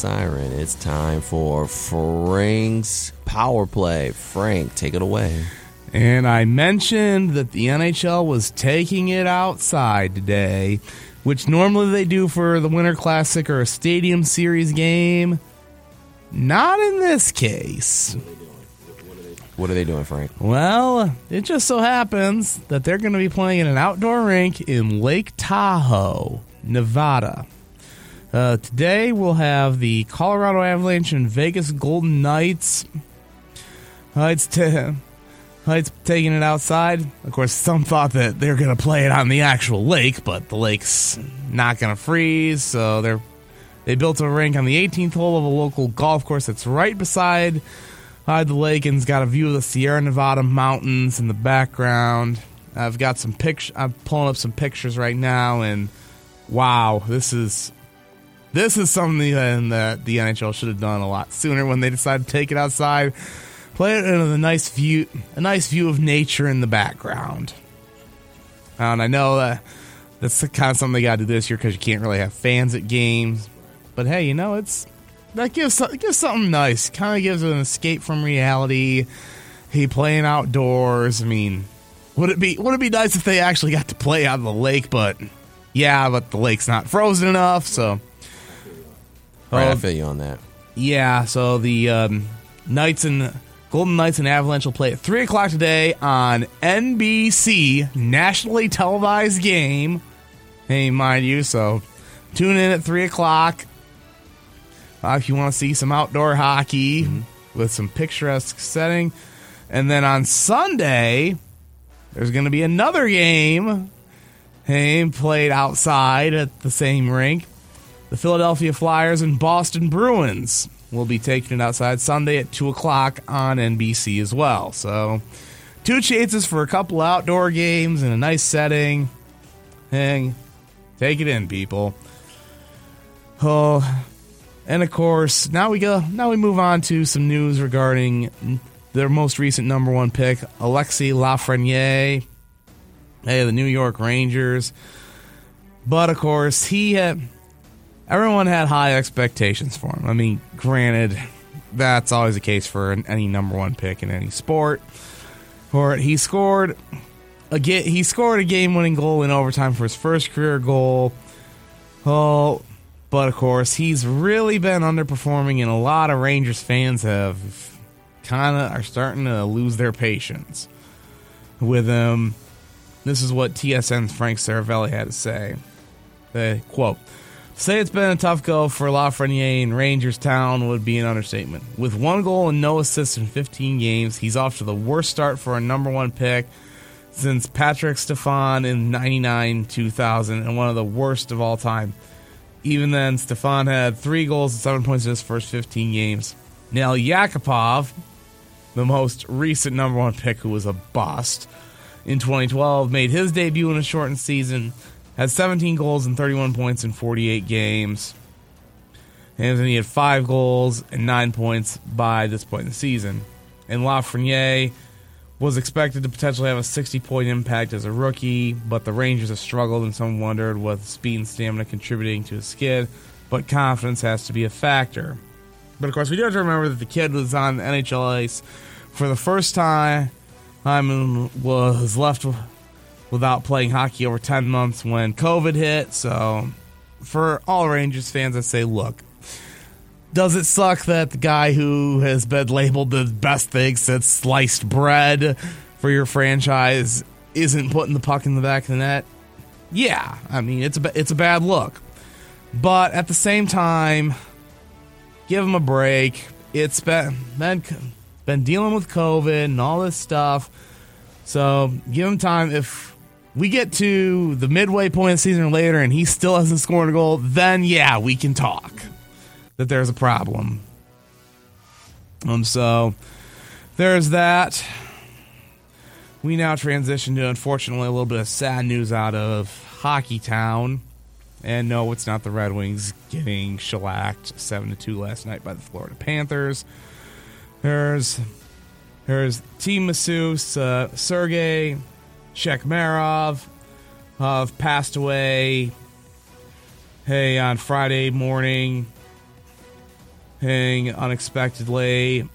Siren. It's time for Frank's Power Play. Frank, take it away. And I mentioned that the NHL was taking it outside today, which normally they do for the Winter Classic or a Stadium Series game. Not in this case. What are they doing, Frank? Well, it just so happens that they're going to be playing in an outdoor rink in Lake Tahoe, Nevada. Uh, today we'll have the Colorado Avalanche and Vegas Golden Knights. Heights, t- Heights taking it outside. Of course, some thought that they're going to play it on the actual lake, but the lake's not going to freeze, so they're they built a rink on the 18th hole of a local golf course that's right beside beside the lake and's got a view of the Sierra Nevada mountains in the background. I've got some pictures. I'm pulling up some pictures right now, and wow, this is this is something that the NHL should have done a lot sooner when they decided to take it outside, play it in a nice view, a nice view of nature in the background. And I know that that's the kind of something they got to do this year because you can't really have fans at games. But hey, you know it's that gives it gives something nice. Kind of gives an escape from reality. He playing outdoors. I mean, would it be would it be nice if they actually got to play on the lake? But yeah, but the lake's not frozen enough, so. Right, I Oh, feel you on that. yeah, so the um, Knights and Golden Knights and Avalanche will play at three o'clock today on NBC, nationally televised game. Hey, mind you, so tune in at three o'clock uh, if you want to see some outdoor hockey with some picturesque setting. And then on Sunday, there's going to be another game. Hey, played outside at the same rink. The Philadelphia Flyers and Boston Bruins will be taking it outside Sunday at 2 o'clock on NBC as well. So, two chances for a couple outdoor games in a nice setting. Hang, take it in, people. Oh, and of course, now we go. Now we move on to some news regarding their most recent number one pick, Alexis Lafreniere. Hey, the New York Rangers. But of course, he had everyone had high expectations for him. I mean, granted, that's always the case for an- any number one pick in any sport. Or he scored a he scored a game-winning goal in overtime for his first career goal. Oh, but of course, he's really been underperforming, and a lot of Rangers fans have kind of are starting to lose their patience with him. This is what TSN's Frank Seravalli had to say. They, quote, Say it's been a tough go for Lafreniere in Rangers Town would be an understatement. With one goal and no assists in 15 games, he's off to the worst start for a number one pick since Patrik Stefan in 99 2000 and one of the worst of all time. Even then, Stefan had three goals and seven points in his first 15 games. Now, Yakupov, the most recent number one pick who was a bust, in 2012 made his debut in a shortened season, had 17 goals and 31 points in 48 games. He had five goals and nine points by this point in the season. And Lafreniere was expected to potentially have a 60 point impact as a rookie, but the Rangers have struggled, and some wondered was speed and stamina contributing to his skid. But confidence has to be a factor. But of course, we do have to remember that the kid was on the NHL ice for the first time. I was left without playing hockey over 10 months when COVID hit. So, for all Rangers fans, I say, look, does it suck that the guy who has been labeled the best thing since sliced bread for your franchise isn't putting the puck in the back of the net? Yeah, I mean it's a it's a bad look. But at the same time, give him a break. It's been been, been dealing with COVID and all this stuff. So give him time. If we get to the midway point of the season later and he still hasn't scored a goal, then yeah, we can talk that there's a problem. Um, so there's that. We now transition to, unfortunately, a little bit of sad news out of Hockey Town. And no, it's not the Red Wings getting shellacked seven to two last night by the Florida Panthers. There's there's team masseuse uh, Sergei Tchekmarev have passed away. Hey, on Friday morning, hey, unexpectedly.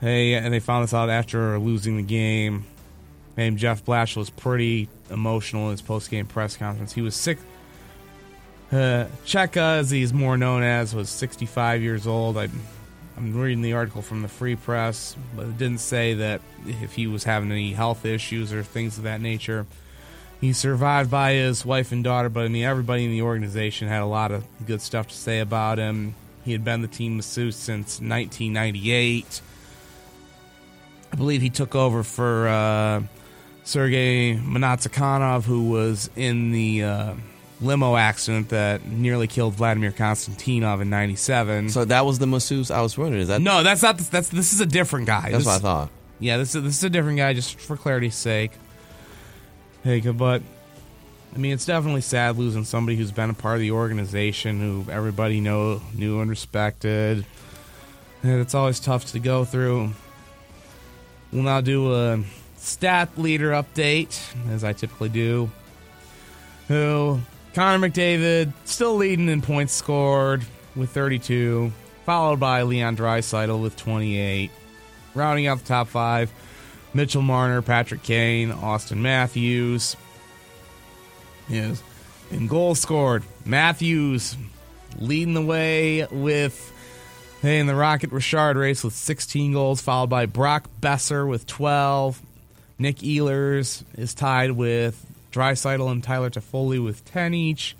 Hey, and they found this out after losing the game. And Jeff Blash was pretty emotional in his post-game press conference. He was sick. Uh, Cheka, as he's more known as, was 65 years old. I, I'm reading the article from the Free Press, but it didn't say that if he was having any health issues or things of that nature. He survived by his wife and daughter, but I mean, everybody in the organization had a lot of good stuff to say about him. He had been the team masseuse since 1998. I believe he took over for uh, Sergei Mnatsakanov, who was in the uh, limo accident that nearly killed Vladimir Konstantinov in '97. So that was the masseuse I was wondering. Is that no, that's not. That's this is a different guy. That's this, what I thought. Yeah, this is this is a different guy, just for clarity's sake. Hey, but I mean, it's definitely sad losing somebody who's been a part of the organization, who everybody know knew and respected. And it's always tough to go through. We'll now do a stat leader update, as I typically do. Who Connor McDavid still leading in points scored with 32, followed by Leon Draisaitl with 28. Rounding out the top five, Mitchell Marner, Patrick Kane, Auston Matthews. Yes. In goals scored, Matthews leading the way with hey, in the Rocket Richard race with 16 goals, followed by Brock Boeser with 12. Nick Ehlers is tied with Draisaitl and Tyler Toffoli with 10 each.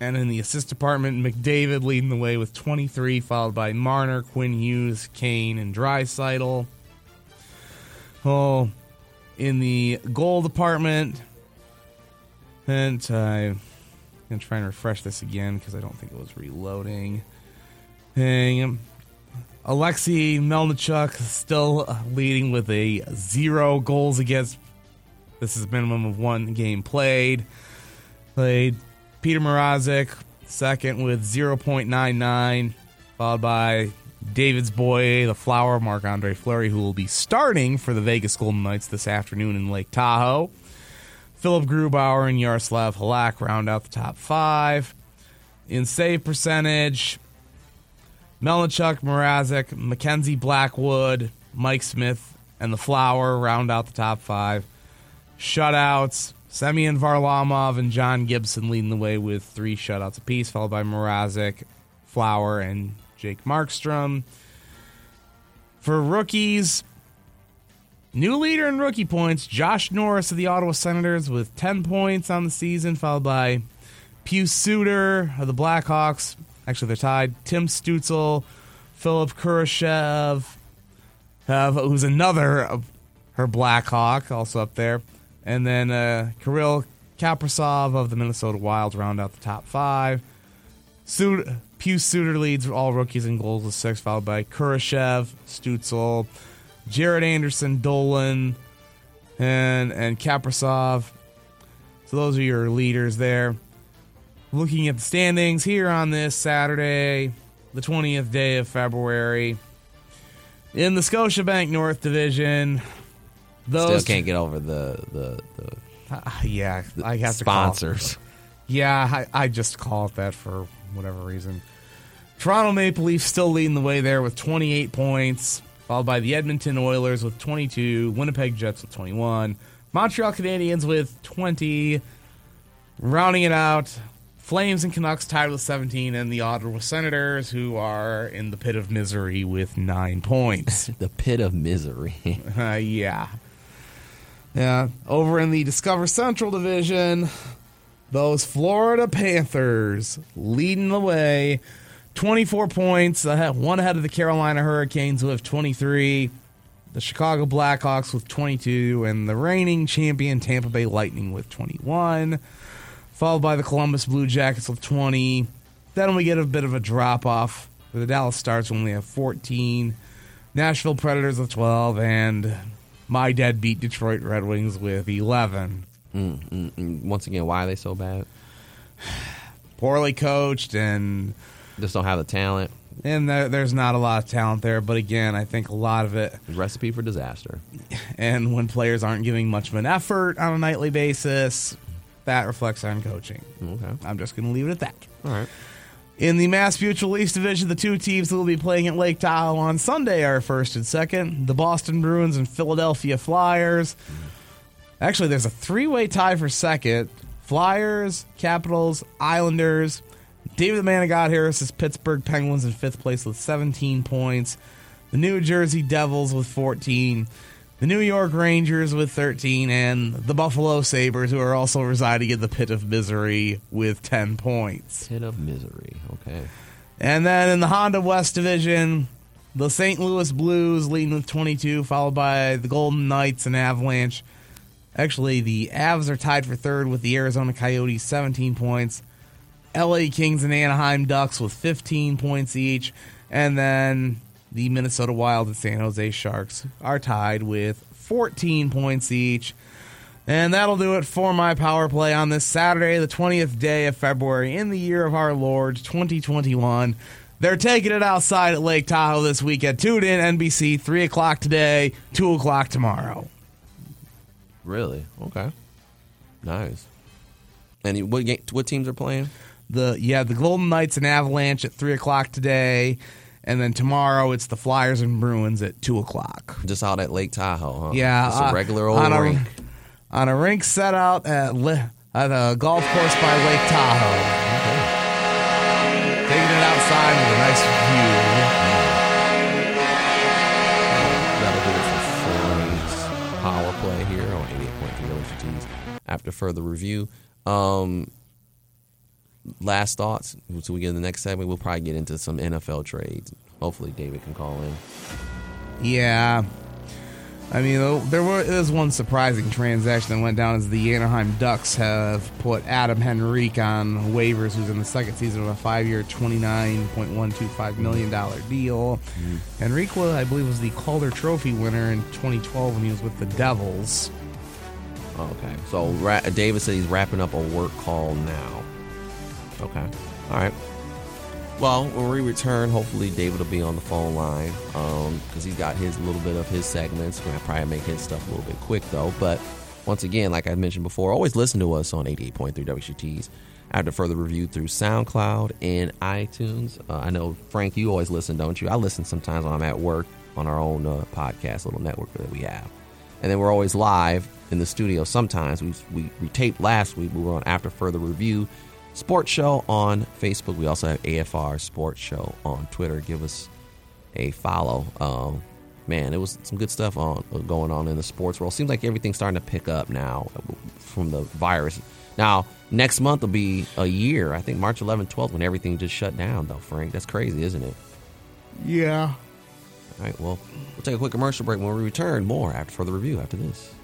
And in the assist department, McDavid leading the way with 23, followed by Marner, Quinn Hughes, Kane, and Draisaitl. Oh, in the goal department, and I'm going to try and refresh this again because I don't think it was reloading. And Alexei Melnichuk still leading with a zero goals against. This is a minimum of one game played. Played Peter Mrazek second with 0.99, followed by David's boy, the flower, Marc Andre Fleury, who will be starting for the Vegas Golden Knights this afternoon in Lake Tahoe. Philip Grubauer and Jaroslav Halak round out the top five. In save percentage, Melnichuk, Mrazek, Mackenzie Blackwood, Mike Smith, and the Flower round out the top five. Shutouts, Semyon Varlamov and John Gibson leading the way with three shutouts apiece, followed by Mrazek, Flower, and Jake Markstrom. For rookies, new leader in rookie points, Josh Norris of the Ottawa Senators with 10 points on the season, followed by Pius Suter of the Blackhawks. Actually, they're tied. Tim Stützle, Philip Kurashev, uh, who's another of her Blackhawk, also up there. And then uh, Kirill Kaprizov of the Minnesota Wild round out the top five. Sud- Pius Suter leads all rookies in goals with six, followed by Kurashev, Stützle, Jaret Anderson, Dolan, and and Kaprizov. So those are your leaders there. Looking at the standings here on this Saturday, the 20th day of February, in the Scotiabank North Division, those Still can't get over the the, the Uh, yeah, I have sponsors. to call it. Yeah, I, I just call it that for whatever reason. Toronto Maple Leafs still leading the way there with 28 points, followed by the Edmonton Oilers with 22, Winnipeg Jets with 21, Montreal Canadiens with 20, rounding it out. Flames and Canucks tied with 17, and the Ottawa Senators, who are in the pit of misery with nine points. the pit of misery. Uh, yeah. Yeah. Over in the Discover Central Division, those Florida Panthers leading the way. 24 points, uh, ahead, one ahead of the Carolina Hurricanes with 23, the Chicago Blackhawks with 22, and the reigning champion Tampa Bay Lightning with 21, followed by the Columbus Blue Jackets with 20. Then we get a bit of a drop off for the Dallas Stars, only have 14, Nashville Predators with 12, and my dad beat Detroit Red Wings with 11. Mm, mm, mm. Once again, why are they so bad? Poorly coached and Just don't have the talent. and there, there's not a lot of talent there. But again, I think a lot of it, Recipe for disaster. and when players aren't giving much of an effort on a nightly basis, that reflects on coaching. Okay. I'm just going to leave it at that. All right. In the Mass Mutual East Division, the two teams that will be playing at Lake Tahoe on Sunday are first and second the Boston Bruins and Philadelphia Flyers. Actually, there's a three way tie for second Flyers, Capitals, Islanders. David the Man of God Harris's Pittsburgh Penguins in fifth place with 17 points. The New Jersey Devils with 14. The New York Rangers with 13. And the Buffalo Sabres, who are also residing in the pit of misery, with 10 points. Pit of misery. Okay. And then in the Honda West Division, the St. Louis Blues leading with 22, followed by the Golden Knights and Avalanche. Actually, the Avs are tied for third with the Arizona Coyotes, 17 points. LA Kings and Anaheim Ducks with 15 points each. And then the Minnesota Wild and San Jose Sharks are tied with 14 points each. And that'll do it for my power play on this Saturday, the 20th day of February in the year of our Lord 2021. They're taking it outside at Lake Tahoe this weekend. Tune in, NBC, 3 o'clock today, 2 o'clock tomorrow. Really? Okay. Nice. And what game, what teams are playing? The Yeah, the Golden Knights and Avalanche at 3 o'clock today. And then tomorrow it's the Flyers and Bruins at 2 o'clock. Just out at Lake Tahoe, huh? Yeah, Just a uh, regular old on a, rink. on a rink set out at, li- at a golf course by Lake Tahoe. Taking it outside with a nice view. That'll do it for power play here on 88.3 WGTs. After further review, um, last thoughts. So we get in the next segment, we'll probably get into some NFL trades. Hopefully, David can call in. Yeah. I mean, there was one surprising transaction that went down as the Anaheim Ducks have put Adam Henrique on waivers, who's in the second season of a five-year, $29.125 million deal. Mm-hmm. Henrique, I believe, was the Calder Trophy winner in 2012 when he was with the Devils. Oh, okay. So ra- David said he's wrapping up a work call now. Okay. All right. Well, when we return, hopefully David will be on the phone line because he's got his little bit of his segments. We're gonna probably make his stuff a little bit quick though. But once again, like I mentioned before, always listen to us on 88.3 WCTs. After further review through SoundCloud and iTunes. Uh, I know Frank, you always listen, don't you? I listen sometimes when I'm at work on our own uh, podcast little network that we have. And then we're always live in the studio. Sometimes we, we, we taped last week. We were on After Further Review Sports Show on Facebook. We also have AFR Sports Show on Twitter. Give us a follow. Um, man, it was some good stuff on going on in the sports world. Seems like everything's starting to pick up now from the virus. Now, next month will be a year. I think March 11th, 12th, when everything just shut down, though, Frank. That's crazy, isn't it? Yeah. All right, well, we'll take a quick commercial break when we return. More after further review after this.